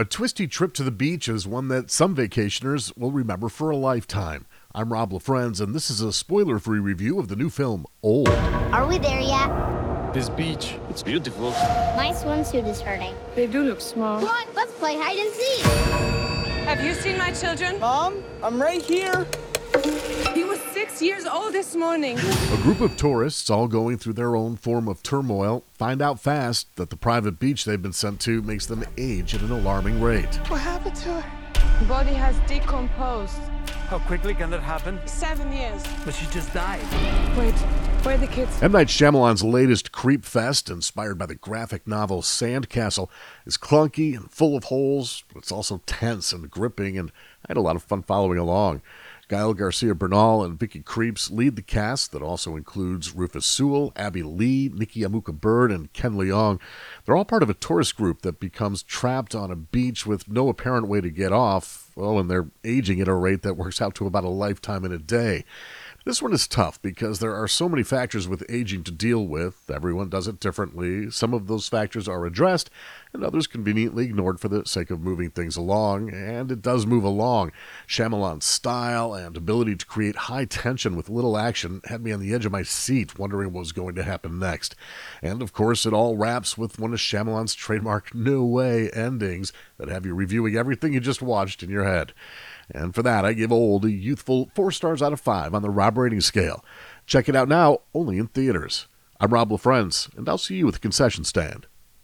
A twisty trip to the beach is one that some vacationers will remember for a lifetime. I'm Rob LaFrenz, and this is a spoiler free review of the new film Old. Are we there yet? This beach, it's beautiful. My swimsuit is hurting. They do look small. Come on, let's play hide and seek. Have you seen my children? Mom, I'm right here. He was six years old this morning. A group of tourists, all going through their own form of turmoil, find out fast that the private beach they've been sent to makes them age at an alarming rate. What happened to her? Body has decomposed. how quickly can that happen? Seven years. But she just died. Wait, where are the kids? M. Night Shyamalan's latest creep fest, inspired by the graphic novel Sandcastle, is clunky and full of holes, but it's also tense and gripping, and I had a lot of fun following along. Gael Garcia Bernal and Vicky Krieps lead the cast that also includes Rufus Sewell, Abby Lee, Nikki Amuka Bird, and Ken Leung. They're all part of a tourist group that becomes trapped on a beach with no apparent way to get off. Well, and they're aging at a rate that works out to about a lifetime in a day. This one is tough because there are so many factors with aging to deal with. Everyone does it differently. Some of those factors are addressed, and others conveniently ignored for the sake of moving things along, and it does move along. Shyamalan's style and ability to create high tension with little action had me on the edge of my seat, wondering what was going to happen next. And of course, it all wraps with one of Shyamalan's trademark no way endings that have you reviewing everything you just watched in your head. And for that, I give Old a youthful four stars out of five on the Rob rating scale. Check it out now, only in theaters. I'm Rob LaFrenz, and I'll see you at the concession stand.